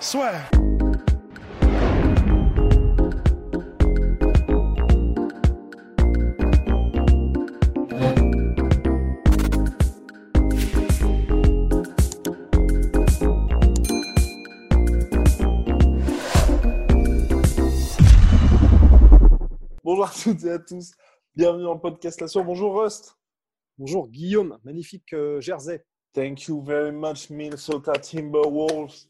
Soit. Bonjour à toutes et à tous. Bienvenue dans le podcast La Source. Bonjour Rust. Bonjour Guillaume, magnifique euh, jersey. Thank you very much, Minnesota Timberwolves.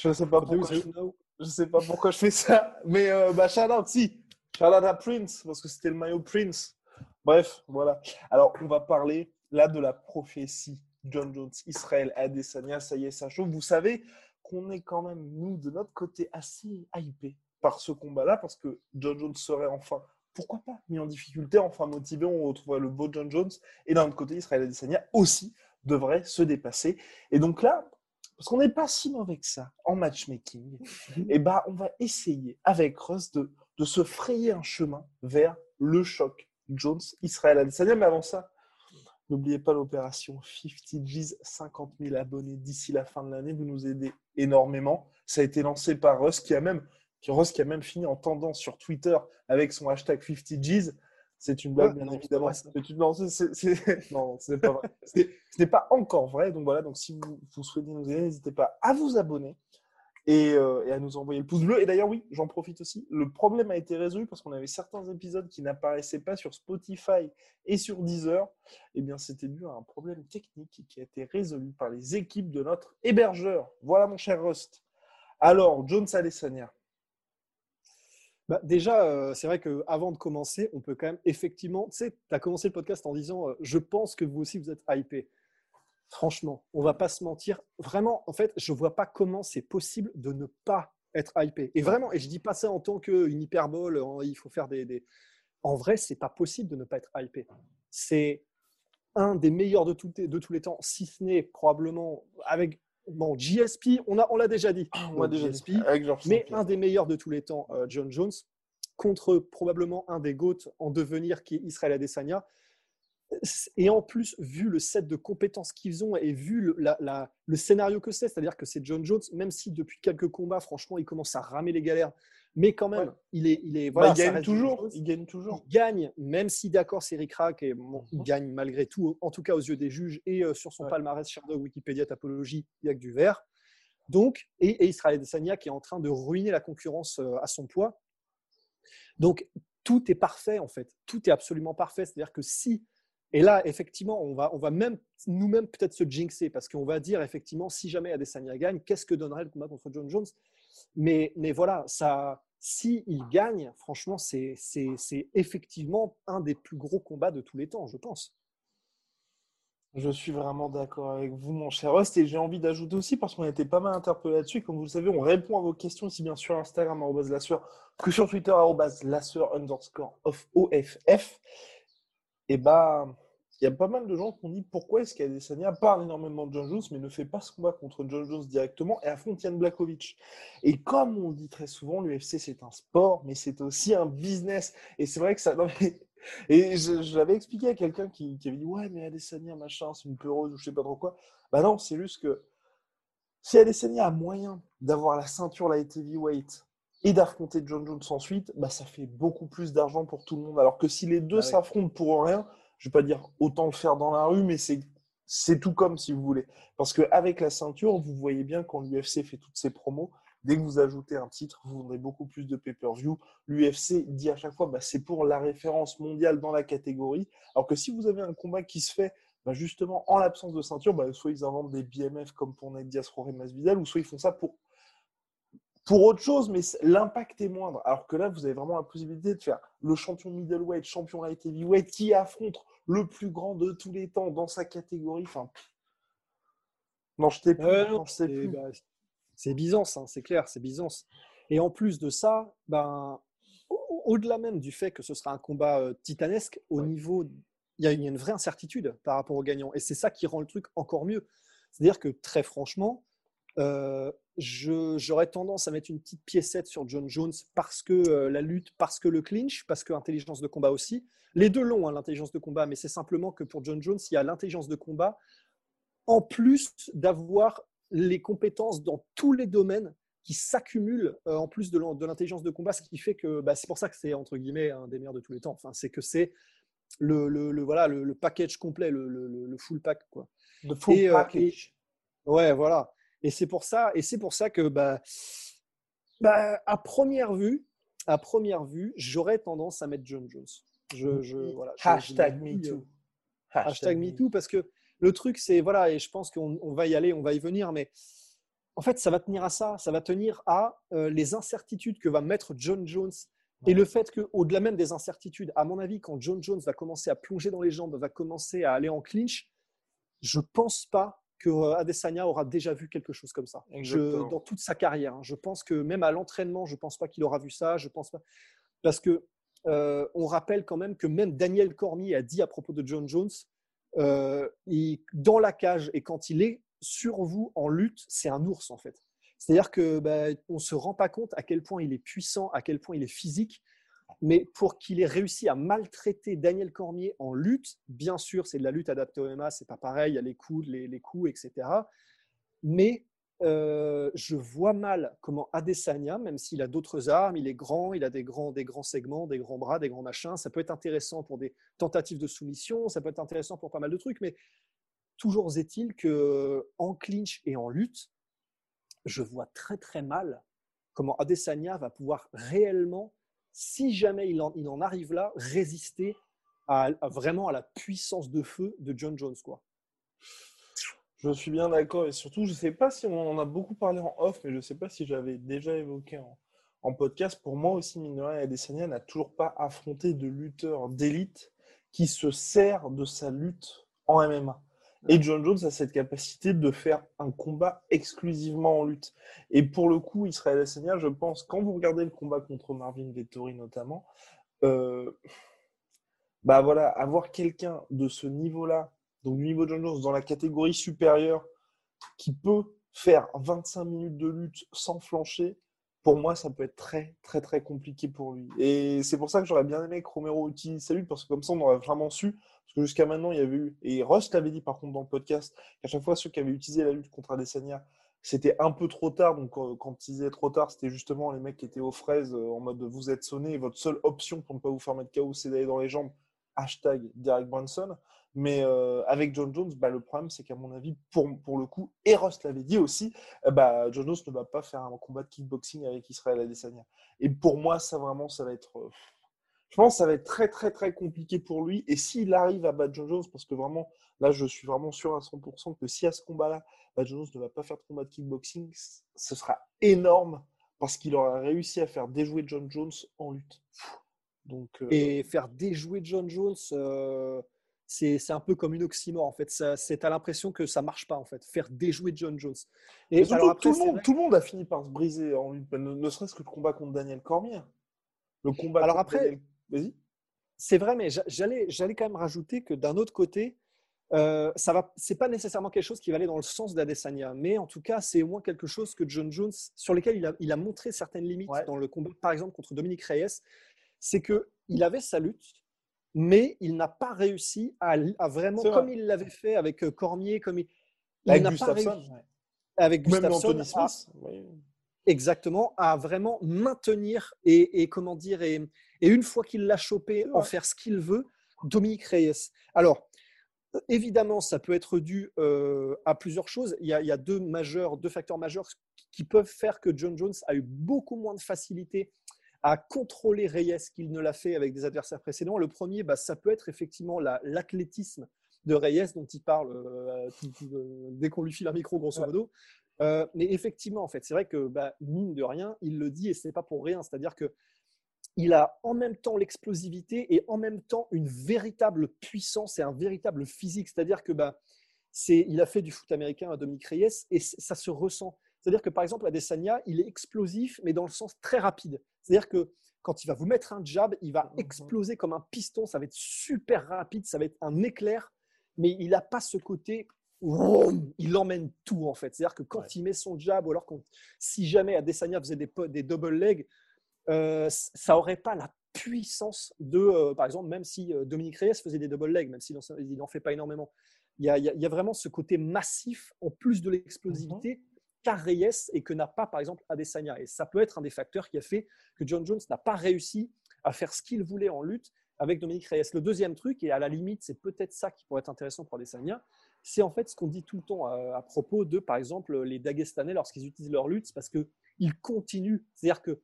Je ne sais pas pourquoi. Je, je sais pas pourquoi je fais ça, mais euh, bah, shout out, si. Shout out à Prince, parce que c'était le maillot Prince. Bref, voilà. Alors, on va parler là de la prophétie. John Jones, Israël, Adesanya, ça y est, ça chauffe. Vous savez qu'on est quand même, nous, de notre côté, assez hypé par ce combat-là, parce que John Jones serait enfin, pourquoi pas, mis en difficulté, enfin motivé, on retrouverait le beau John Jones, et d'un autre côté, Israël Adesanya aussi devrait se dépasser. Et donc là, parce qu'on n'est pas si mauvais que ça en matchmaking, et eh ben, on va essayer avec Russ de, de se frayer un chemin vers le choc Jones, Israël Adesanya. Mais avant ça, n'oubliez pas l'opération 50 G's, 50 000 abonnés d'ici la fin de l'année. Vous nous aidez énormément. Ça a été lancé par Russ qui a même Ross qui a même fini en tendance sur Twitter avec son hashtag 50Gs. C'est une blague, bien évidemment. C'est une... Non, ce n'est pas vrai. ce n'est pas encore vrai. Donc voilà, donc si vous, vous souhaitez nous aider, n'hésitez pas à vous abonner et, euh, et, à nous envoyer le pouce bleu. Et d'ailleurs, oui, j'en profite aussi. Le problème a été résolu parce qu'on avait certains épisodes qui n'apparaissaient pas sur Spotify et sur Deezer. Eh bien, c'était dû à un problème technique qui a été résolu par les équipes de notre hébergeur. Voilà, mon cher Rust. Alors, Jones Alessania, bah, déjà, euh, c'est vrai qu'avant de commencer, on peut quand même effectivement, tu sais, tu as commencé le podcast en disant euh, Je pense que vous aussi, vous êtes hypé. Franchement, on va pas se mentir. Vraiment, en fait, je vois pas comment c'est possible de ne pas être hypé. Et vraiment, et je dis pas ça en tant qu'une hyperbole, il faut faire des. des... En vrai, c'est pas possible de ne pas être hypé. C'est un des meilleurs de, de tous les temps, si ce n'est probablement avec Bon, GSP, on l'a on déjà dit. On l'a déjà GSP, mais un des meilleurs de tous les temps, euh, John Jones, contre probablement un des GOAT en devenir qui est Israël Adesanya. Et en plus, vu le set de compétences qu'ils ont et vu le, la, le scénario que c'est, c'est-à-dire que c'est John Jones, même si depuis quelques combats, franchement, il commence à ramer les galères, mais quand même, il est, il est, voilà, il gagne toujours. Il gagne toujours. Il gagne, même si d'accord, c'est Rick Rack et il mhm. gagne malgré tout, en tout cas aux yeux des juges et euh, sur son palmarès Sherdog Wikipédia Tapologie, il n'y a que du vert. Donc, et, et Israël Adesanya qui est en train de ruiner la concurrence euh, à son poids. Donc, tout est parfait en fait. Tout est absolument parfait. C'est-à-dire que si et là, effectivement, on va, on va même nous-mêmes peut-être se jinxer parce qu'on va dire effectivement, si jamais Adesanya gagne, qu'est-ce que donnerait le combat contre John Jones? Mais, mais voilà, ça, s'il il gagne, franchement, c'est effectivement un des plus gros combats de tous les temps, je pense. Je suis vraiment d'accord avec vous, mon cher Rust, et j'ai envie d'ajouter aussi, parce qu'on a été pas mal interpellé là-dessus, comme vous le savez, on répond à vos questions aussi bien sur Instagram, lasseur, que sur Twitter, lasseur underscore of OFF. Et bah, il y a pas mal de gens qui ont dit pourquoi est-ce qu'Adesanya parle énormément de John Jones, mais ne fait pas ce combat contre John Jones directement et affronte Yann Blakovic. Et comme on dit très souvent, l'UFC c'est un sport, mais c'est aussi un business. Et c'est vrai que ça. Et je, l'avais expliqué à quelqu'un qui, avait dit Ouais, mais Adesanya, machin, c'est une peureuse ou je sais pas trop quoi. Bah non, c'est juste que si Adesanya a moyen d'avoir la ceinture light heavyweight et d'affronter John Jones ensuite, bah ça fait beaucoup plus d'argent pour tout le monde. Alors que si les deux ah s'affrontent pour rien, je ne vais pas dire autant le faire dans la rue, mais c'est tout comme si vous voulez. Parce qu'avec la ceinture, vous voyez bien quand l'UFC fait toutes ses promos, dès que vous ajoutez un titre, vous vendrez beaucoup plus de pay-per-view. L'UFC dit à chaque fois, bah, c'est pour la référence mondiale dans la catégorie. Alors que si vous avez un combat qui se fait bah, justement en l'absence de ceinture, bah, soit ils inventent des BMF comme pour Ned Diaz, Rory Masvidal, ou soit ils font ça pour pour autre chose, mais l'impact est moindre. Alors que là, vous avez vraiment la possibilité de faire le champion middleweight, champion light heavyweight, qui affronte le plus grand de tous les temps dans sa catégorie. Enfin, Non, je t'ai plus. Bah, c'est Byzance, hein, c'est clair, c'est Byzance. Et en plus de ça, ben, au-delà même du fait que ce sera un combat euh, titanesque, au niveau, il y, a une vraie incertitude par rapport au gagnant. Et c'est ça qui rend le truc encore mieux. C'est-à-dire que très franchement, euh, j'aurais tendance à mettre une petite piécette sur John Jones parce que euh, la lutte, parce que le clinch, parce que l'intelligence de combat aussi. Les deux l'ont, hein, l'intelligence de combat, mais c'est simplement que pour John Jones, il y a l'intelligence de combat en plus d'avoir les compétences dans tous les domaines qui s'accumulent euh, en plus de l'intelligence de combat, ce qui fait que bah, c'est pour ça que c'est entre guillemets un des meilleurs de tous les temps. Enfin, c'est que c'est le, le, voilà le, package complet, le, full pack quoi. Le full euh, package. ouais, voilà. Et c'est pour ça, et c'est pour ça que bah, bah, à première vue, à première vue, j'aurais tendance à mettre John Jones. Je, je, voilà, hashtag MeToo. Euh, hashtag, MeToo parce que le truc c'est voilà et je pense qu'on va y aller, on va y venir, mais en fait, ça va tenir à ça. Ça va tenir à euh, les incertitudes que va mettre John Jones et le fait qu'au-delà même des incertitudes, à mon avis, quand John Jones va commencer à plonger dans les jambes, va commencer à aller en clinch, je pense pas que euh, Adesanya aura déjà vu quelque chose comme ça dans toute sa carrière. Hein. Je pense que même à l'entraînement, je pense pas qu'il aura vu ça. Je pense pas parce que euh, on rappelle quand même que même Daniel Cormier a dit à propos de John Jones, dans la cage et quand il est sur vous en lutte, c'est un ours en fait. C'est-à-dire que bah, on se rend pas compte à quel point il est puissant, à quel point il est physique. Mais pour qu'il ait réussi à maltraiter Daniel Cormier en lutte, bien sûr, c'est de la lutte adaptée au MMA, c'est pas pareil, il y a les coudes, les, coups, etc. Mais euh, je vois mal comment Adesanya, même s'il a d'autres armes, il est grand, il a des grands, des grands segments, des grands bras, des grands machins, ça peut être intéressant pour des tentatives de soumission, ça peut être intéressant pour pas mal de trucs, mais Toujours est-il que en clinch et en lutte, je vois très très mal comment Adesanya va pouvoir réellement, si jamais il en, arrive là, résister à, vraiment à la puissance de feu de John Jones. Quoi. Je suis bien d'accord et surtout, je ne sais pas si on en a beaucoup parlé en off, mais je ne sais pas si j'avais déjà évoqué en, podcast. Pour moi aussi, mine Adesanya n'a toujours pas affronté de lutteur d'élite qui se sert de sa lutte en MMA. Et John Jones a cette capacité de faire un combat exclusivement en lutte. Et pour le coup, Israël Adesanya, je pense, quand vous regardez le combat contre Marvin Vettori notamment, euh, bah voilà, avoir quelqu'un de ce niveau-là, donc du niveau de John Jones, dans la catégorie supérieure, qui peut faire 25 minutes de lutte sans flancher, pour moi, ça peut être très, très, très compliqué pour lui. Et c'est pour ça que j'aurais bien aimé que Romero utilise sa lutte, parce que comme ça, on aurait vraiment su. Parce que jusqu'à maintenant, il y avait eu, et Rust l'avait dit par contre dans le podcast, qu'à chaque fois, ceux qui avaient utilisé la lutte contre Adesanya, c'était un peu trop tard. Donc, quand ils disaient trop tard, c'était justement les mecs qui étaient aux fraises euh, en mode vous êtes sonné, votre seule option pour ne pas vous faire mettre KO, c'est d'aller dans les jambes. Hashtag Derek Brunson. Mais euh, avec John Jones, bah, le problème, c'est qu'à mon avis, pour, pour le coup, et Ross l'avait dit aussi, euh, bah, John Jones ne va pas faire un combat de kickboxing avec Israël Adesanya. Et pour moi, ça vraiment, ça va être. Euh, je pense ça va être très, très, très compliqué pour lui. Et s'il arrive à battre John Jones, parce que vraiment, là, je suis vraiment sûr à 100% que si à ce combat-là, bah, John Jones ne va pas faire de combat de kickboxing, ce sera énorme parce qu'il aura réussi à faire déjouer John Jones en lutte. Donc, Et faire déjouer John Jones c'est un peu comme une oxymore en fait. C'est à l'impression que ça marche pas en fait. Faire déjouer John Jones. Et alors, tout, le monde, tout le monde a fini par se briser en ne, ne serait-ce que le combat contre Daniel Cormier. Le combat. Alors après, vas-y. C'est vrai, mais j'allais j'allais quand même rajouter que d'un autre côté, euh, ça va. C'est pas nécessairement quelque chose qui va aller dans le sens d'Adesanya, mais en tout cas, c'est au moins quelque chose que John Jones, sur lequel il a, il a montré certaines limites dans le combat, par exemple contre Dominique Reyes, c'est que il avait sa lutte mais il n'a pas réussi à, vraiment, comme il l'avait fait avec euh, Cormier, comme il, avec Gustafsson, avec Gustafsson, exactement, à vraiment maintenir et, comment dire, et, une fois qu'il l'a chopé, en faire ce qu'il veut, Dominique Reyes. Alors, évidemment, ça peut être dû euh, à plusieurs choses. Il y, a, il y a, deux majeurs, deux facteurs majeurs qui peuvent faire que John Jones a eu beaucoup moins de facilité à contrôler Reyes qu'il ne l'a fait avec des adversaires précédents. Le premier, bah, ça peut être effectivement l'athlétisme de Reyes dont il parle euh, euh, dès qu'on lui file un micro, grosso modo. Euh, mais effectivement, en fait, c'est vrai que bah, mine de rien, il le dit et ce n'est pas pour rien. C'est-à-dire que il a en même temps l'explosivité et en même temps une véritable puissance et un véritable physique. C'est-à-dire que bah, c'est, il a fait du foot américain à Dominique Reyes et ça se ressent. C'est-à-dire que par exemple, Adesanya, il est explosif, mais dans le sens très rapide. C'est-à-dire que quand il va vous mettre un jab, il va mhm. exploser comme un piston, ça va être super rapide, ça va être un éclair, mais il n'a pas ce côté il emmène tout en fait. C'est-à-dire que quand il met son jab, ou alors si jamais Adesanya faisait des, des double legs, euh, ça n'aurait pas la puissance de, euh, par exemple, même si euh, Dominique Reyes faisait des double legs, même s'il n'en fait pas énormément. Il y, a, vraiment ce côté massif en plus de l'explosivité mhm. Qu'a Reyes et que n'a pas, par exemple, Adesanya. Et ça peut être un des facteurs qui a fait que John Jones n'a pas réussi à faire ce qu'il voulait en lutte avec Dominique Reyes. Le deuxième truc, et à la limite, c'est peut-être ça qui pourrait être intéressant pour Adesanya, c'est en fait ce qu'on dit tout le temps à, propos de, par exemple, les Dagestanais lorsqu'ils utilisent leur lutte, parce qu'ils continuent. C'est-à-dire que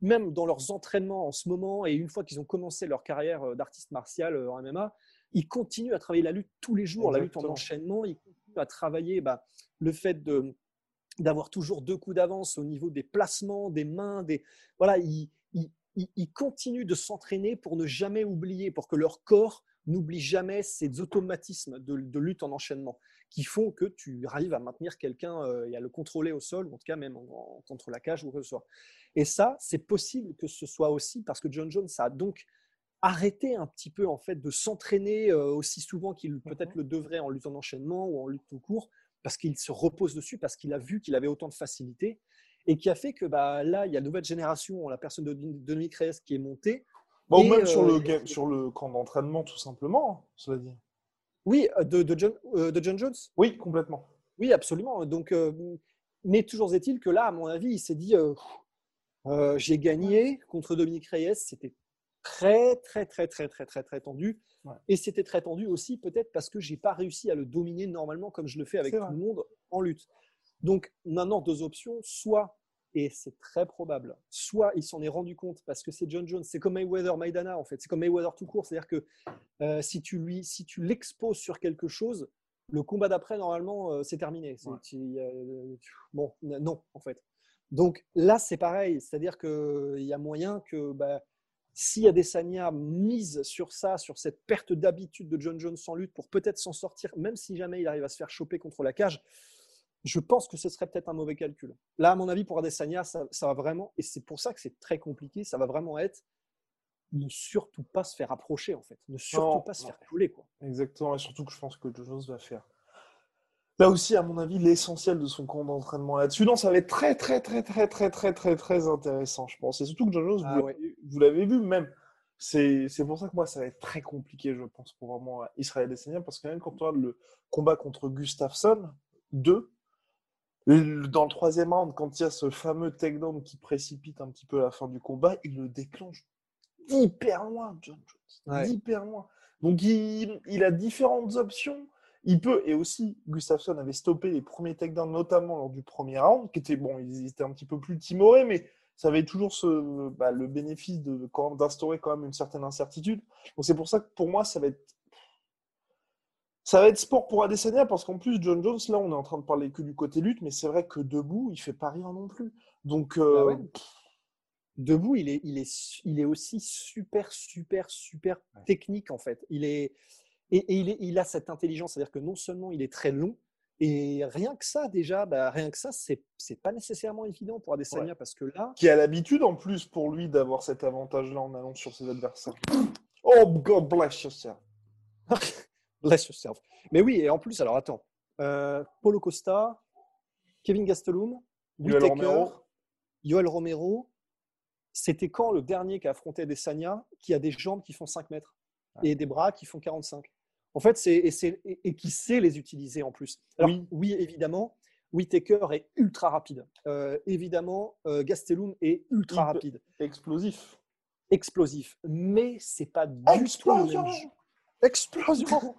même dans leurs entraînements en ce moment, et une fois qu'ils ont commencé leur carrière euh, d'artiste martial euh, en MMA, ils continuent à travailler la lutte tous les jours, la lutte en enchaînement. Ils continuent à travailler bah, le fait de d'avoir toujours deux coups d'avance au niveau des placements, des mains, des voilà, ils, ils continuent de s'entraîner pour ne jamais oublier, pour que leur corps n'oublie jamais ces automatismes de, lutte en enchaînement qui font que tu arrives à maintenir quelqu'un euh, et à le contrôler au sol, ou en tout cas même contre la cage ou que ce soit. Et ça, c'est possible que ce soit aussi parce que John Jones a donc arrêté un petit peu en fait de s'entraîner euh, aussi souvent qu'il mmh peut-être le devrait en lutte en enchaînement ou en lutte tout court, parce qu'il se repose dessus, parce qu'il a vu qu'il avait autant de facilité, et qui a fait que bah, là, il y a une nouvelle génération, la personne de Dominique Reyes qui est montée, Bon, même sur, le euh, sur le camp d'entraînement, tout simplement, hein, cela dit. Oui, euh, de, de, John, euh, de John Jones Oui, complètement. Oui, absolument. Donc, mais toujours est-il que là, à mon avis, il s'est dit j'ai gagné contre Dominique Reyes. C'était très, très, très, très, très, très, très tendu. Et c'était très tendu aussi, peut-être parce que j'ai pas réussi à le dominer normalement comme je le fais avec tout le monde en lutte. Donc, maintenant, deux options. Soit et c'est très probable. Soit il s'en est rendu compte parce que c'est John Jones, c'est comme Mayweather Maidana en fait, c'est comme Mayweather tout court, c'est-à-dire que euh, si tu lui, si tu l'exposes sur quelque chose, le combat d'après normalement euh, c'est terminé. bon, non en fait. Donc là c'est pareil, c'est-à-dire qu'il y a moyen que bah, si Adesanya mise sur ça, sur cette perte d'habitude de John Jones sans lutte pour peut-être s'en sortir, même si jamais il arrive à se faire choper contre la cage, je pense que ce serait peut-être un mauvais calcul. Là, à mon avis, pour Adesanya, ça, ça va vraiment, et c'est pour ça que c'est très compliqué, ça va vraiment être ne surtout pas se faire approcher, en fait. Ne surtout pas se faire coller. Quoi. Exactement, et surtout que je pense que Jones va faire. Là aussi, à mon avis, l'essentiel de son camp d'entraînement là-dessus. Non, ça va être très, très, très, très, très, très, très, très intéressant, je pense. Et surtout que Jones, ah vous l'avez vu même. C'est pour ça que moi, ça va être très compliqué, je pense, pour vraiment Israël Adesanya, parce que même quand on regarde le combat contre Gustafsson 2, dans le troisième round, quand il y a ce fameux takedown qui précipite un petit peu la fin du combat, il le déclenche hyper loin, John Jones. Hyper loin. Donc il, a différentes options. Il peut, et aussi, Gustafsson avait stoppé les premiers takedowns, notamment lors du premier round, qui était, bon, ils étaient un petit peu plus timorés, mais ça avait toujours ce, bah, le bénéfice d'instaurer quand même une certaine incertitude. Donc c'est pour ça que pour moi, ça va être ça va être sport pour Adesanya parce qu'en plus, John Jones, là, on est en train de parler que du côté lutte, mais c'est vrai que debout, il fait pas rire non plus. Donc, euh, bah debout, il est, il, est, il est aussi super, super, super technique en fait. Il est, et, il, est, il a cette intelligence, c'est-à-dire que non seulement il est très long, et rien que ça, déjà, bah, rien que ça, c'est, pas nécessairement évident pour Adesanya parce que là. Qui a l'habitude en plus pour lui d'avoir cet avantage-là en allant sur ses adversaires. Oh, God bless yourself. Bless yourself. Mais oui, et en plus, alors attends. Euh, Paulo Costa, Kevin Gastelum, Yoel Romero. Yoel Romero. C'était quand le dernier qui a affronté Desania qui a des jambes qui font 5 mètres et des bras qui font 45 En fait, c'est et, et, qui sait les utiliser en plus. oui. oui, évidemment, Whitaker est ultra rapide. Euh, évidemment, euh, Gastelum est ultra rapide. Explosif. Explosif. Mais c'est pas du tout le même jeu explosion.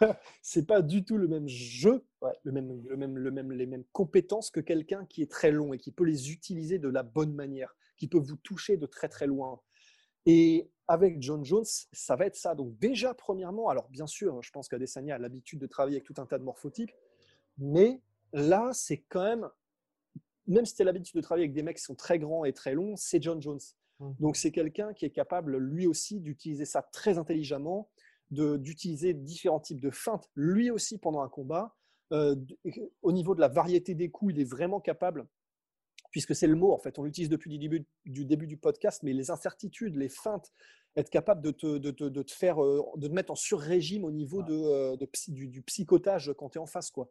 c'est pas du tout le même jeu, le même, le même, le même, les mêmes compétences que quelqu'un qui est très long et qui peut les utiliser de la bonne manière, qui peut vous toucher de très très loin. Et avec John Jones, ça va être ça. Donc déjà, premièrement, alors bien sûr, je pense qu'Adesanya a l'habitude de travailler avec tout un tas de morphotypes, mais là, c'est quand même, même si tu as l'habitude de travailler avec des mecs qui sont très grands et très longs, c'est John Jones. Mmh. Donc c'est quelqu'un qui est capable lui aussi d'utiliser ça très intelligemment, d'utiliser différents types de feintes, lui aussi pendant un combat. Euh, au niveau de la variété des coups, il est vraiment capable, puisque c'est le mot, en fait, on l'utilise depuis le début, du début du podcast, mais les incertitudes, les feintes, être capable de te, de, de te faire, euh, de te mettre en sur-régime au niveau de, euh, du, du, psychotage quand tu es en face. Quoi.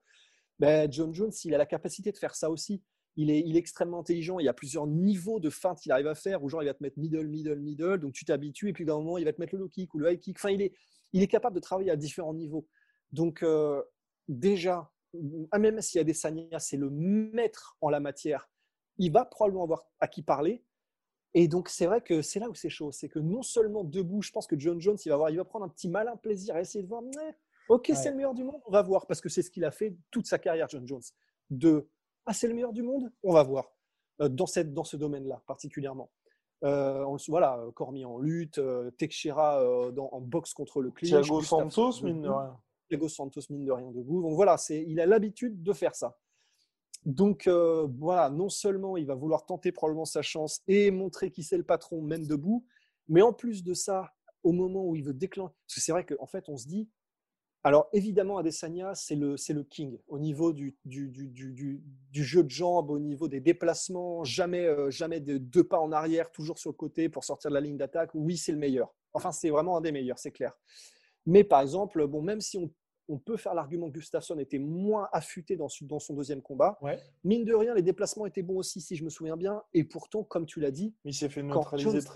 Ben, John Jones, il a la capacité de faire ça aussi. Il est, il est, extrêmement intelligent. Il y a plusieurs niveaux de feintes qu'il arrive à faire, où genre il va te mettre middle, middle, middle, donc tu t'habitues, et puis d'un moment, il va te mettre le low kick ou le high kick. Enfin, il est, il est capable de travailler à différents niveaux. Donc, euh, déjà, même s'il y a des Sanya, c'est le maître en la matière. Il va probablement avoir à qui parler. Et donc, c'est vrai que c'est là où c'est chaud. C'est que non seulement debout, je pense que John Jones, il va, avoir, il va prendre un petit malin plaisir à essayer de voir, ok, c'est le meilleur du monde, on va voir. Parce que c'est ce qu'il a fait toute sa carrière, John Jones. De, ah, c'est le meilleur du monde, on va voir. Euh, dans, cette, dans ce domaine-là, particulièrement. Euh, voilà, Cormier en lutte, euh, Teixeira euh, en boxe contre le clinch. Thiago Santos, mine de rien. Thiago Santos, mine de rien, debout. Donc voilà, il a l'habitude de faire ça. Donc euh, voilà, non seulement il va vouloir tenter probablement sa chance et montrer qui c'est le patron même debout, mais en plus de ça, au moment où il veut déclencher, parce que c'est vrai qu'en fait on se dit, alors évidemment Adesanya c'est le, c'est le king au niveau du, du, du, du, jeu de jambes, au niveau des déplacements, jamais, euh, jamais de deux pas en arrière, toujours sur le côté pour sortir de la ligne d'attaque, oui c'est le meilleur. Enfin c'est vraiment un des meilleurs, c'est clair. Mais par exemple, bon, même si on on peut faire l'argument que Gustafsson était moins affûté dans, son deuxième combat. Mine de rien, les déplacements étaient bons aussi, si je me souviens bien. Et pourtant, comme tu l'as dit, il s'est fait neutraliser.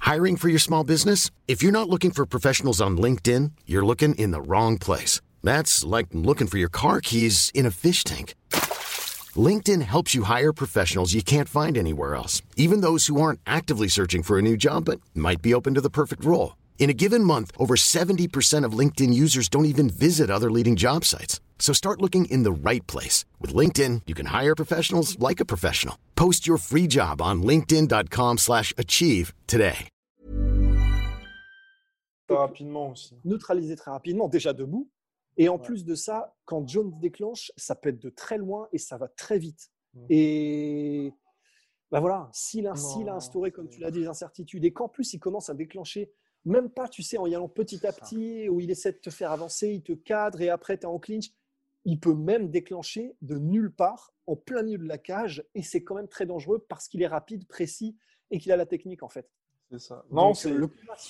Hiring for your small business? If you're not looking for professionals on LinkedIn, you're looking in the wrong place. That's like looking for your car keys in a fish tank. LinkedIn helps you hire professionals you can't find anywhere else, even those who aren't actively searching for a new job but might be open to the perfect role. In a given month, over 70% of LinkedIn users don't even visit other leading job sites. So start looking in the right place. With LinkedIn, you can hire professionals like a professional. Post your free job on linkedin.com slash achieve today. Rapidement aussi. Neutraliser très rapidement, déjà debout. Et en ouais. plus de ça, quand Jones déclenche, ça peut être de très loin et ça va très vite. Mmh. Et ben voilà, s'il a, a instauré, comme tu l'as dit, des incertitudes et qu'en plus il commence à déclencher même pas, tu sais, en y allant petit à petit, où il essaie de te faire avancer, il te cadre et après, tu es en clinch. Il peut même déclencher de nulle part, en plein milieu de la cage, et c'est quand même très dangereux parce qu'il est rapide, précis et qu'il a la technique en fait. C'est ça. Non, c'est le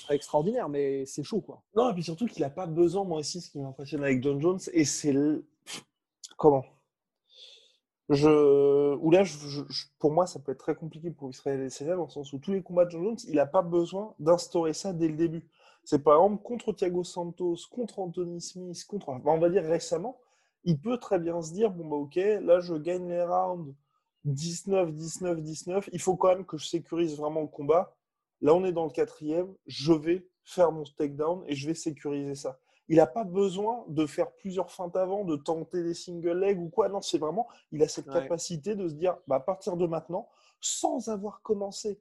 extraordinaire, mais c'est chaud quoi. Non, et puis surtout qu'il n'a pas besoin, moi aussi, ce qui m'impressionne avec John Jones, et c'est le... comment? Je, là, pour moi, ça peut être très compliqué pour Israël et Sénat, dans le sens où tous les combats de John Jones, il n'a pas besoin d'instaurer ça dès le début. C'est par exemple contre Thiago Santos, contre Anthony Smith, contre, on va dire récemment, il peut très bien se dire bon, bah ok, là, je gagne les rounds 19, 19, 19, il faut quand même que je sécurise vraiment le combat. Là, on est dans le quatrième, je vais faire mon takedown et je vais sécuriser ça. Il n'a pas besoin de faire plusieurs feintes avant, de tenter des single legs ou quoi. Non, c'est vraiment, il a cette ouais. capacité de se dire, bah, à partir de maintenant, sans avoir commencé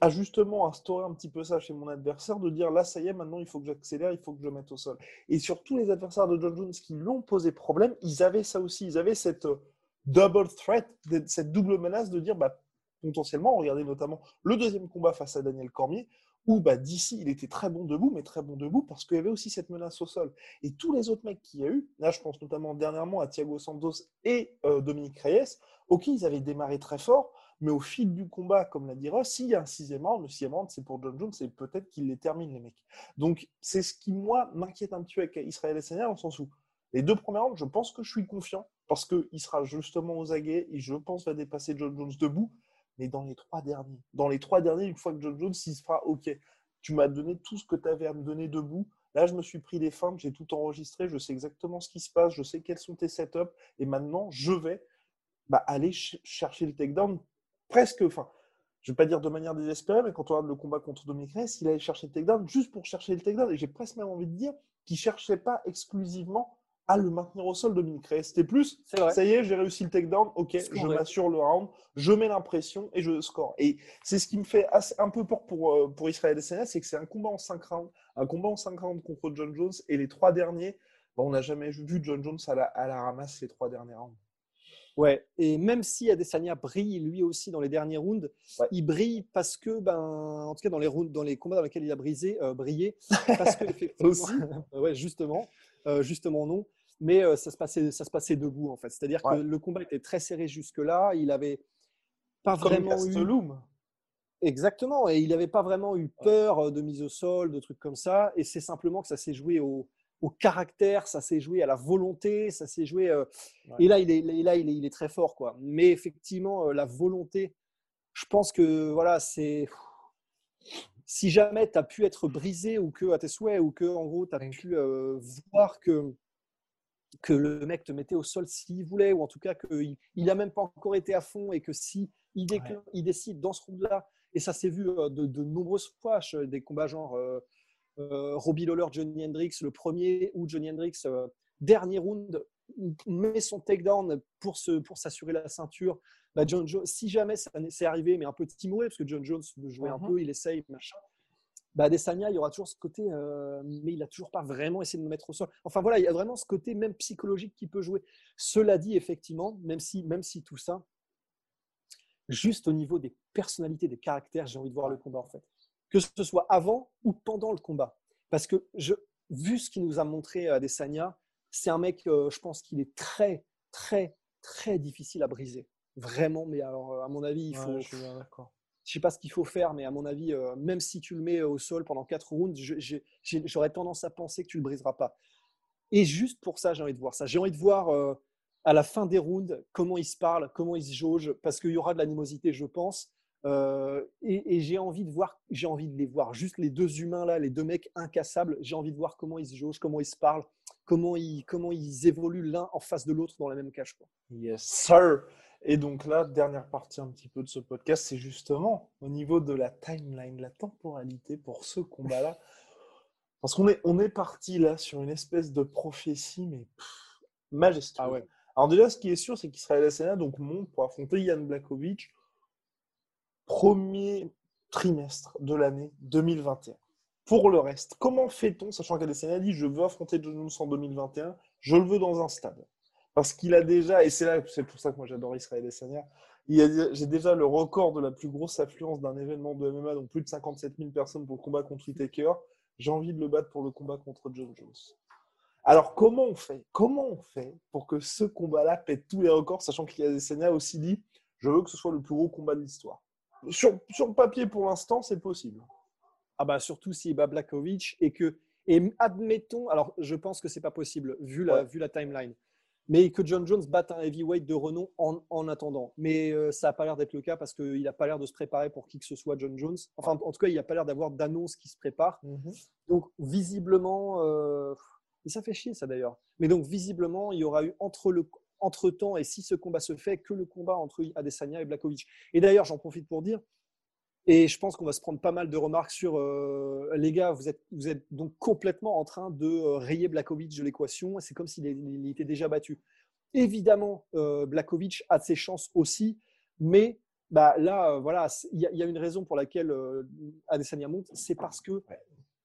à justement instaurer un petit peu ça chez mon adversaire, de dire là, ça y est, maintenant, il faut que j'accélère, il faut que je mette au sol. Et sur tous les adversaires de John Jones qui l'ont posé problème, ils avaient ça aussi. Ils avaient cette euh, double threat, cette double menace de dire, bah, potentiellement, regardez notamment le deuxième combat face à Daniel Cormier, où bah, d'ici, il était très bon debout, mais très bon debout parce qu'il y avait aussi cette menace au sol. Et tous les autres mecs qu'il y a eu, là je pense notamment dernièrement à Thiago Santos et euh, Dominique Reyes, ok, ils avaient démarré très fort, mais au fil du combat, comme l'a dit Ross, s'il y a un sixième round, le sixième round, c'est pour John Jones, et peut-être qu'il les termine, les mecs. Donc c'est ce qui, moi, m'inquiète un petit peu avec Israël dans le sens où les deux premiers rounds, je pense que je suis confiant, parce qu'il sera justement aux aguets, et je pense va dépasser John Jones debout, mais dans les trois derniers. Dans les trois derniers, une fois que John Jones, il se fera OK. Tu m'as donné tout ce que tu avais à me donner debout. Là, je me suis pris des feintes, j'ai tout enregistré, je sais exactement ce qui se passe, je sais quels sont tes setups. Et maintenant, je vais bah, aller ch chercher le takedown presque, enfin, je ne vais pas dire de manière désespérée, mais quand on regarde le combat contre Dominic Reyes, il allait chercher le takedown juste pour chercher le takedown. Et j'ai presque même envie de dire qu'il ne cherchait pas exclusivement à le maintenir au sol, Dominique Reyes. C'était plus, ça y est, j'ai réussi le takedown, ok, je m'assure le round, je mets l'impression et je score. Et c'est ce qui me fait assez, un peu peur pour, euh, pour Israël SNS, c'est que c'est un combat en 5 rounds, un combat en 5 rounds contre John Jones, et les trois derniers, bah, on n'a jamais vu John Jones à la, à la ramasse les trois derniers rounds. Ouais, et même si Adesanya brille lui aussi dans les derniers rounds, il brille parce que, ben, en tout cas dans les, rounds, dans les combats dans lesquels il a brisé, euh, brillé, parce que aussi, ouais, justement, euh, justement non, mais euh, ça, se passait, ça se passait debout en fait. C'est-à-dire que le combat était très serré jusque-là, il avait pas vraiment eu. Exactement, et il n'avait pas vraiment eu peur de mise au sol, de trucs comme ça, et c'est simplement que ça s'est joué au, au caractère, ça s'est joué à la volonté, ça s'est joué. Euh, et là, il est, là il, est, il est très fort, quoi. Mais effectivement, euh, la volonté, je pense que voilà, c'est. Si jamais tu as pu être brisé ou que à tes souhaits ou que en gros tu as pu euh, voir que que le mec te mettait au sol s'il voulait ou en tout cas qu'il n'a même pas encore été à fond et que si il, il décide dans ce round-là et ça s'est vu de, de, nombreuses fois des combats genre euh, Robbie Lawler, Johnny Hendrix, le premier, ou Johnny Hendrix, euh, dernier round, met son takedown pour, se, pour s'assurer la ceinture. Bah, John Jones, si jamais ça c'est arrivé, mais un peu timoré, parce que John Jones veut jouer un mhm. peu, il essaye, machin. Bah, Desania, il y aura toujours ce côté, euh, mais il n'a toujours pas vraiment essayé de me mettre au sol. Enfin voilà, il y a vraiment ce côté même psychologique qui peut jouer. Cela dit, effectivement, même si, même si tout ça, juste au niveau des personnalités, des caractères, j'ai envie de voir le combat en fait que ce soit avant ou pendant le combat. Parce que je, vu ce qu'il nous a montré à euh, Desania, c'est un mec, euh, je pense qu'il est très, très, très difficile à briser. Vraiment, mais alors, à mon avis, il faut. je ne sais pas ce qu'il faut faire, mais à mon avis, même si tu le mets au sol pendant 4 rounds, j'aurais tendance à penser que tu le briseras pas. Et juste pour ça, j'ai envie de voir ça. J'ai envie de voir à la fin des rounds comment ils se parlent, comment ils se jaugent, parce qu'il y aura de l'animosité, je pense. Euh, et, j'ai envie de voir, j'ai envie de les voir, juste les deux humains là, les deux mecs incassables. J'ai envie de voir comment ils se jaugent, comment ils se parlent, comment ils, comment ils évoluent l'un en face de l'autre dans la même cage. Quoi. Yes, sir. Et donc là, dernière partie un petit peu de ce podcast, c'est justement au niveau de la timeline, la temporalité pour ce combat-là. Parce qu'on est, on est parti là sur une espèce de prophétie, mais majestueuse. Ah ouais. Alors déjà, ce qui est sûr, c'est qu'Israël Asena donc monte pour affronter Yann Blakovic premier trimestre de l'année 2021. Pour le reste, comment fait-on, sachant qu'Adesanya dit je veux affronter John Jones en 2021, je le veux dans un stade. Parce qu'il a déjà, et c'est là, c'est pour ça que moi j'adore Israël Adesanya, j'ai déjà le record de la plus grosse affluence d'un événement de MMA, donc plus de 57 000 personnes pour le combat contre Whitaker. J'ai envie de le battre pour le combat contre John Jones. Alors comment on fait Comment on fait pour que ce combat-là pète tous les records, sachant qu'Adesanya a aussi dit je veux que ce soit le plus gros combat de l'histoire sur, sur papier, pour l'instant, c'est possible. Ah bah surtout s'il bat Blakovic et que et admettons, alors je pense que c'est pas possible vu la, vu la timeline, mais que John Jones batte un heavyweight de renom en, en attendant. Mais euh, ça n'a pas l'air d'être le cas parce qu'il n'a pas l'air de se préparer pour qui que ce soit, John Jones. Enfin, en tout cas, il n'a pas l'air d'avoir d'annonce qui se prépare. Mhm. Donc, visiblement, euh, et ça fait chier ça d'ailleurs. Mais donc, visiblement, il y aura eu entre le, entre-temps, et si ce combat se fait, que le combat entre Adesanya et Blakovic. Et d'ailleurs, j'en profite pour dire, et je pense qu'on va se prendre pas mal de remarques sur euh, les gars, vous êtes, vous êtes donc complètement en train de euh, rayer Blakovic de l'équation. C'est comme s'il était déjà battu. Évidemment, euh, Blakovic a ses chances aussi, mais bah, là, voilà, il y, a une raison pour laquelle Adesanya monte, c'est parce que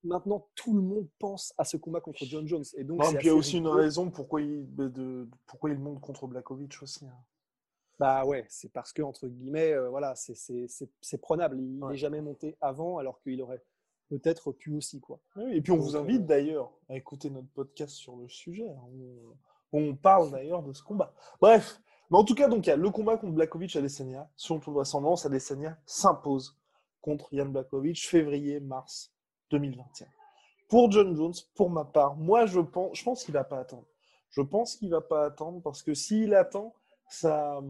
maintenant tout le monde pense à ce combat contre John Jones. Et donc, il y a aussi une raison pourquoi il, de, pourquoi il monte contre Blakovic aussi. Hein. Bah ouais, c'est parce que, entre guillemets, euh, voilà, c'est prenable. Il n'est jamais monté avant alors qu'il aurait peut-être pu aussi. Quoi. et puis on vous invite euh, d'ailleurs à écouter notre podcast sur le sujet. Hein, on, parle d'ailleurs de ce combat. Bref, mais en tout cas, donc il y a le combat contre Blakovic à Desania. Selon toute vraisemblance, Adesanya s'impose contre Yann Blakovic février-mars 2021. Pour John Jones, pour ma part, moi je pense, je pense qu'il va pas attendre. Je pense qu'il va pas attendre parce que s'il attend, ça.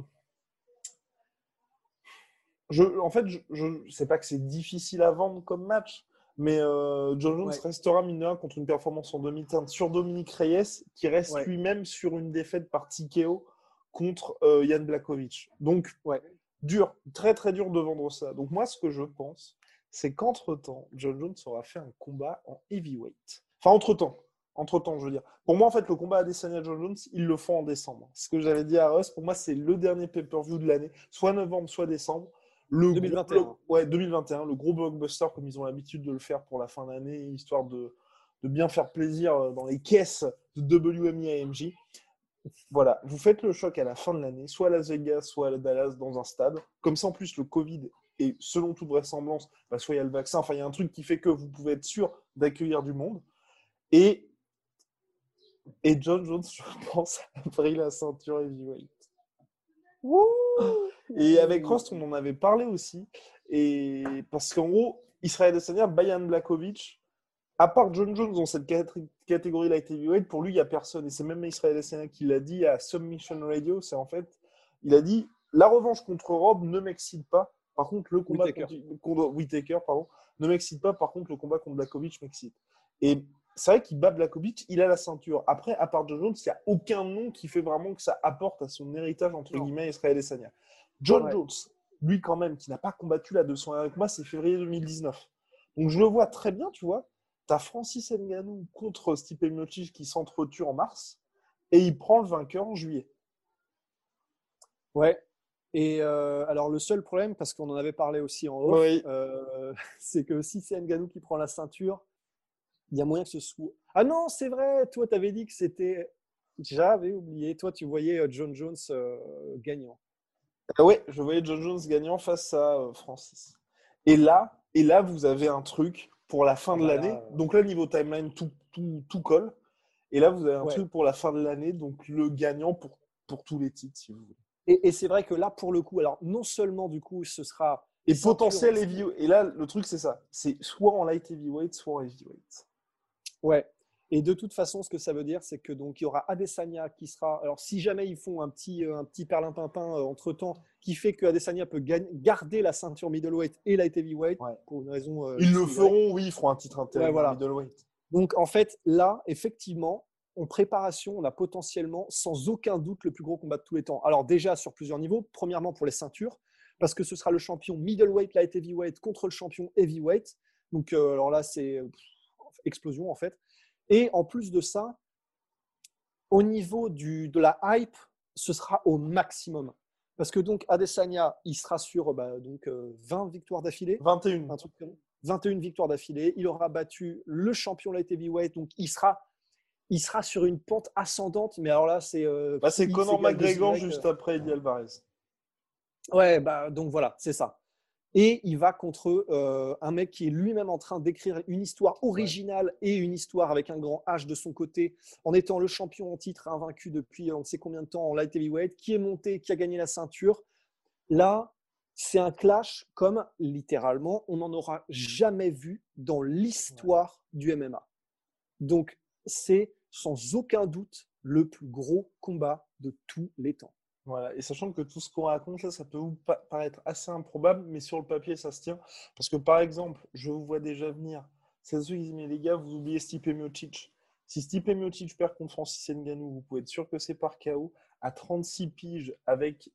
Je, en fait, je ne sais pas que c'est difficile à vendre comme match, mais euh, John Jones restera mineur contre une performance en demi-teinte sur Dominique Reyes, qui reste lui-même sur une défaite par TKO contre euh, Yann Blakovic. Donc, ouais, dur, très très dur de vendre ça. Donc moi, ce que je pense, c'est qu'entre-temps, John Jones aura fait un combat en heavyweight. Enfin, entre-temps. Entre-temps, je veux dire. Pour moi, en fait, le combat à Desania John Jones, ils le font en décembre. Ce que j'avais dit à Russ, pour moi, c'est le dernier pay-per-view de l'année. Soit novembre, soit décembre. Le 2021. ouais, 2021. Le gros blockbuster, comme ils ont l'habitude de le faire pour la fin d'année, histoire de, de bien faire plaisir euh, dans les caisses de WMI AMJ. Voilà, vous faites le choc à la fin de l'année, soit à Las Vegas, soit à Dallas dans un stade. Comme ça, en plus, le Covid et selon toute vraisemblance, bah, soit il y a le vaccin, enfin, il y a un truc qui fait que vous pouvez être sûr d'accueillir du monde. Et, et John Jones, je pense, a pris la ceinture heavyweight. et avec Rost, on en avait parlé aussi. Et parce qu'en gros, Israël Adesanya, Bayan Blakovic, à part John Jones dans cette catégorie light heavyweight, pour lui, il n'y a personne. Et c'est même Israël Adesanya qui l'a dit à Submission Radio. C'est en fait, il a dit la revanche contre Rob ne m'excite pas. Par contre, le combat contre, Whitaker, pardon, ne m'excite pas. Par contre, le combat contre Blakovic m'excite. Et c'est vrai qu'il bat Blakovic, il a la ceinture. Après, à part John Jones, il n'y a aucun nom qui fait vraiment que ça apporte à son héritage, entre guillemets, Israël Adesanya. John Jones, lui quand même, qui n'a pas combattu la 200 avec moi, c'est février 2019. Donc je le vois très bien, tu vois. Tu as Francis Ngannou contre Stipe Miocic qui s'entretue en mars et il prend le vainqueur en juillet. Ouais. Et euh, alors le seul problème, parce qu'on en avait parlé aussi en haut, euh, c'est que si c'est Ngannou qui prend la ceinture, il y a moyen que ce soit. Ah non, c'est vrai, toi tu avais dit que c'était. J'avais oublié. Toi, tu voyais euh, John Jones gagnant. Ah ouais, je voyais John Jones gagnant face à Francis. Et là, et là, vous avez un truc pour la fin de l'année. Donc là, niveau timeline, tout, tout, tout, colle. Et là, vous avez un truc pour la fin de l'année, donc le gagnant pour, pour tous les titres, si vous voulez. Et, et c'est vrai que là, pour le coup, alors non seulement du coup, ce sera. Et potentiel heavyweight. Et là, le truc, c'est ça. C'est soit en light heavyweight, soit en heavyweight. Ouais. Et de toute façon, ce que ça veut dire, c'est que donc il y aura Adesanya qui sera. Alors, si jamais ils font un petit, euh, un petit perlimpinpin euh, entre temps, qui fait que Adesanya peut garder la ceinture middleweight et light heavyweight pour une raison. Euh, ils le feront, oui, ils feront un titre intérêt voilà. middleweight. Donc, en fait, là, effectivement, en préparation, on a potentiellement, sans aucun doute, le plus gros combat de tous les temps. Alors, déjà sur plusieurs niveaux. Premièrement, pour les ceintures, parce que ce sera le champion middleweight, light heavyweight contre le champion heavyweight. Donc, alors là, c'est explosion en fait. Et en plus de ça, au niveau du, de la hype, ce sera au maximum. Parce que donc Adesanya, il sera sur bah, donc, 20 euh, victoires d'affilée. 21. 21 victoires d'affilée. Il aura battu le champion light heavyweight. Donc il sera, il sera sur une pente ascendante. Mais alors là, c'est. Euh, bah, c'est Conor McGregor juste après Eddie Alvarez. Ouais, bah, donc voilà, c'est ça. Et il va contre euh, un mec qui est lui-même en train d'écrire une histoire originale et une histoire avec un grand H de son côté, en étant le champion en titre invaincu depuis on ne sait combien de temps en light heavyweight, qui est monté, qui a gagné la ceinture. Là, c'est un clash comme littéralement on n'en aura jamais vu dans l'histoire du MMA. Donc, c'est sans aucun doute le plus gros combat de tous les temps. Voilà, et sachant que tout ce qu'on raconte là, ça peut vous paraître assez improbable, mais sur le papier, ça se tient. Parce que par exemple, je vous vois déjà venir. C'est ceux qui disent, mais les gars, vous oubliez Stipe Miocic. Si Stipe Miocic perd contre Francis Ngannou, vous pouvez être sûr que c'est par KO. À 36 piges, avec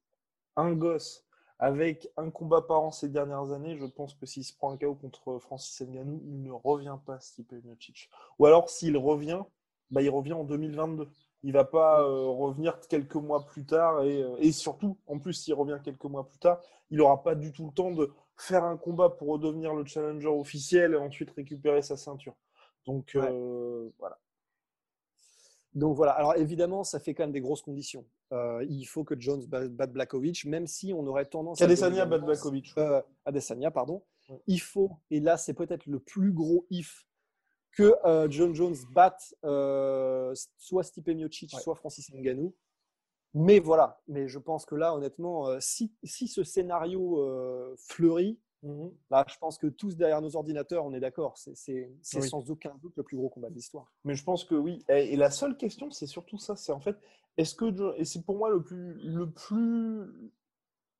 un gosse, avec un combat par an ces dernières années, je pense que s'il se prend un KO contre Francis Ngannou, il ne revient pas, Stipe Miocic. Ou alors, s'il revient, bah, il revient en 2022. Il va pas euh, revenir quelques mois plus tard et, euh, et surtout, en plus, s'il revient quelques mois plus tard, il n'aura pas du tout le temps de faire un combat pour redevenir le challenger officiel et ensuite récupérer sa ceinture. Donc euh, voilà. Donc voilà. Alors évidemment, ça fait quand même des grosses conditions. il faut que Jones batte Blakovic, même si on aurait tendance Adesanya batte Blakovic. Adesanya, pardon. Il faut, et là c'est peut-être le plus gros if que euh, John Jones batte euh, soit Stipe Miocic, soit Francis Ngannou. Mais voilà, mais je pense que là, honnêtement, euh, si, si, ce scénario fleurit, mhm. là, je pense que tous derrière nos ordinateurs, on est d'accord. C'est sans aucun doute le plus gros combat de l'histoire. Mais je pense que oui. Et, la seule question, c'est surtout ça. C'est en fait, est-ce que et c'est pour moi le plus le plus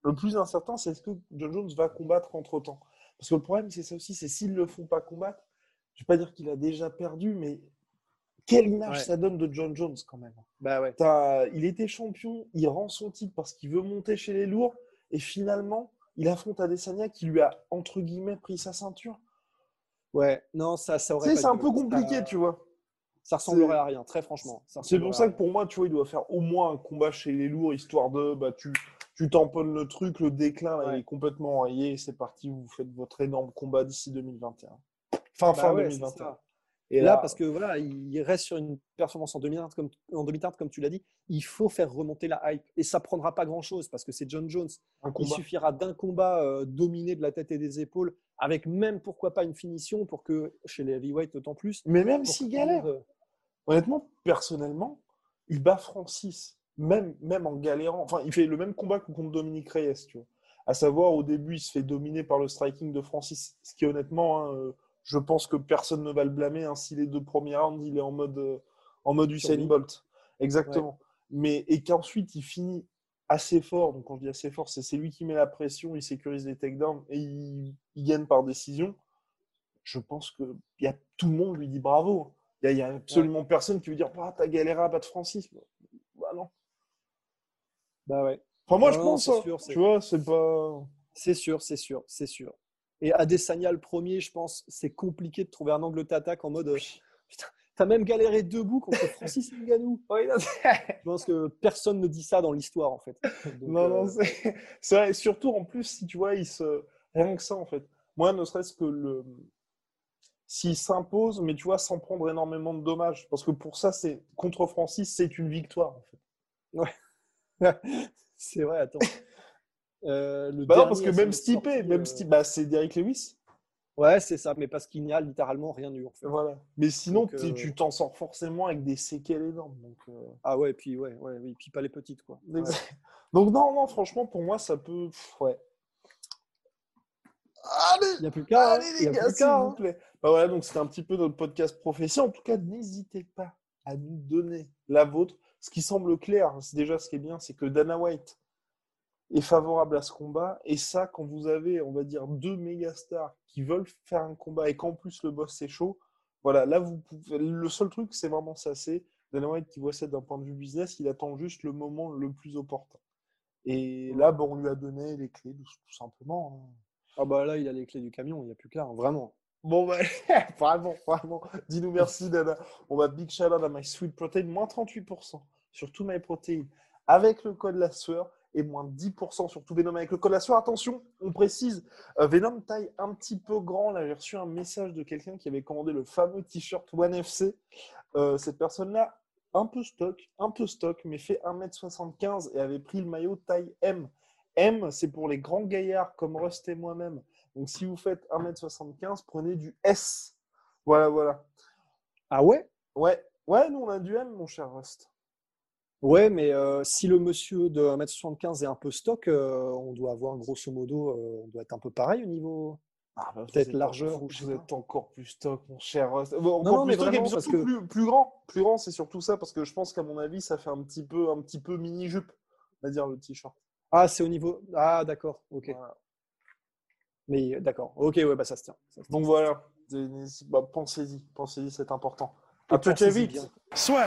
le plus incertain, c'est est-ce que John Jones va combattre entre temps. Parce que le problème, c'est ça aussi, c'est s'ils ne le font pas combattre, je ne vais pas dire qu'il a déjà perdu, mais quelle image ça donne de John Jones quand même. Bah ouais. il était champion, il rend son titre parce qu'il veut monter chez les lourds, et finalement, il affronte Adesanya qui lui a, entre guillemets, pris sa ceinture. Ouais, non, ça, ça aurait. C'est un peu compliqué, tu vois. Ça ressemblerait à rien, très franchement. C'est pour ça que pour moi, tu vois, il doit faire au moins un combat chez les lourds, histoire de, bah, tu, tu tamponnes le truc, le déclin est complètement enrayé, c'est parti, vous faites votre énorme combat d'ici 2021. Fin, fin 2021. Bah Et là, parce que voilà, il reste sur une performance en demi-teinte, comme, en demi comme tu l'as dit, il faut faire remonter la hype. Et ça prendra pas grand-chose parce que c'est John Jones. Il suffira d'un combat euh, dominé de la tête et des épaules, avec même pourquoi pas une finition pour que chez les heavyweights autant plus. Mais même s'il galère, euh, honnêtement, personnellement, il bat Francis, même, même en galérant. Enfin, il fait le même combat que contre Dominique Reyes, tu vois. À savoir, au début, il se fait dominer par le striking de Francis, ce qui honnêtement. Hein, euh, je pense que personne ne va le blâmer. Hein, si les deux premiers rounds, il est en mode, euh, en mode Usain Bolt. Exactement. Mais, et qu'ensuite, il finit assez fort. Donc, quand je dis assez fort, c'est lui qui met la pression, il sécurise les takedowns et il, gagne par décision. Je pense que y a, tout le monde lui dit bravo. Il n'y a, absolument personne qui veut dire bah, T'as galéré à battre Francis. Bah non. Bah ouais. Enfin, moi, je pense. Hein. sûr, tu vois, c'est pas. C'est sûr, c'est sûr, c'est sûr. Et Adesanya, le premier, je pense, c'est compliqué de trouver un angle d'attaque en mode. Putain, t'as même galéré debout contre Francis Ngannou. je pense que personne ne dit ça dans l'histoire, en fait. non, non, euh, c'est vrai. Surtout, en plus, si tu vois, il se. Rien que ça, en fait. Moi, ne serait-ce que le. S'il s'impose, mais tu vois, sans prendre énormément de dommages. Parce que pour ça, c'est contre Francis, c'est une victoire, en fait. Ouais. c'est vrai, attends. Euh, bah non, parce que même Stipe, même euh, bah, c'est Derrick Lewis. Ouais, c'est ça, mais parce qu'il n'y a littéralement rien eu. Voilà. Mais sinon, tu euh, t'en sors forcément avec des séquelles énormes. Donc, Ah ouais, puis ouais, ouais, oui, puis pas les petites quoi. donc non, non, franchement, pour moi, ça peut. Ouais. Allez, il n'y a plus qu'à. Allez les gars, s'il vous hein. plaît. Bah voilà, donc c'était un petit peu notre podcast profession. En tout cas, n'hésitez pas à nous donner la vôtre. Ce qui semble clair, c'est déjà ce qui est bien, c'est que Dana White est favorable à ce combat. Et ça, quand vous avez, on va dire, deux méga stars qui veulent faire un combat et qu'en plus le boss c'est chaud, voilà, là, vous pouvez... le seul truc, c'est vraiment ça, c'est Dana White qui voit ça d'un point de vue business, il attend juste le moment le plus opportun. Et là, bon, on lui a donné les clés, tout simplement. Hein. Ah bah là, il a les clés du camion, il n'y a plus qu'à, hein, vraiment. Bon, bah, vraiment, vraiment. Dis-nous merci, Dana. On va big shout out à My Sweet Protein, moins 38% sur tout My Protein avec le code la sueur et moins 10% sur tout Venom avec le code la soirée. Attention, on précise, euh, Venom taille un petit peu grand. Là, j'ai reçu un message de quelqu'un qui avait commandé le fameux t-shirt One FC. Euh, cette personne-là, un peu stock, un peu stock, mais fait 1m75 et avait pris le maillot taille M. M, c'est pour les grands gaillards comme Rust et moi-même. Donc, si vous faites 1m75, prenez du S. Voilà, voilà. Ah ouais? Ouais, ouais, nous on a du M, mon cher Rust. Ouais, mais euh, si le monsieur de 1m75 est un peu stock, euh, on doit avoir grosso modo, euh, on doit être un peu pareil au niveau. Ah, bah, peut-être largeur ou je vous êtes encore plus stock, mon cher. Bon, encore plus stock et parce que... plus, grand. Plus grand, c'est surtout ça parce que je pense qu'à mon avis, ça fait un petit peu, un petit peu mini jupe, on va dire le t-shirt. Ah, c'est au niveau. Ah, d'accord. Ok. Mais d'accord. Ok, ouais, bah ça se tient. Donc voilà. Bah, pensez-y, pensez-y, c'est important. À très vite. Soit.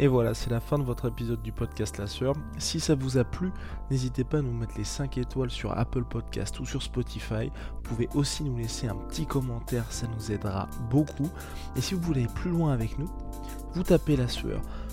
Et voilà, c'est la fin de votre épisode du podcast La Sœur. Si ça vous a plu, n'hésitez pas à nous mettre les 5 étoiles sur Apple Podcast ou sur Spotify. Vous pouvez aussi nous laisser un petit commentaire, ça nous aidera beaucoup. Et si vous voulez plus loin avec nous, vous tapez La Sueur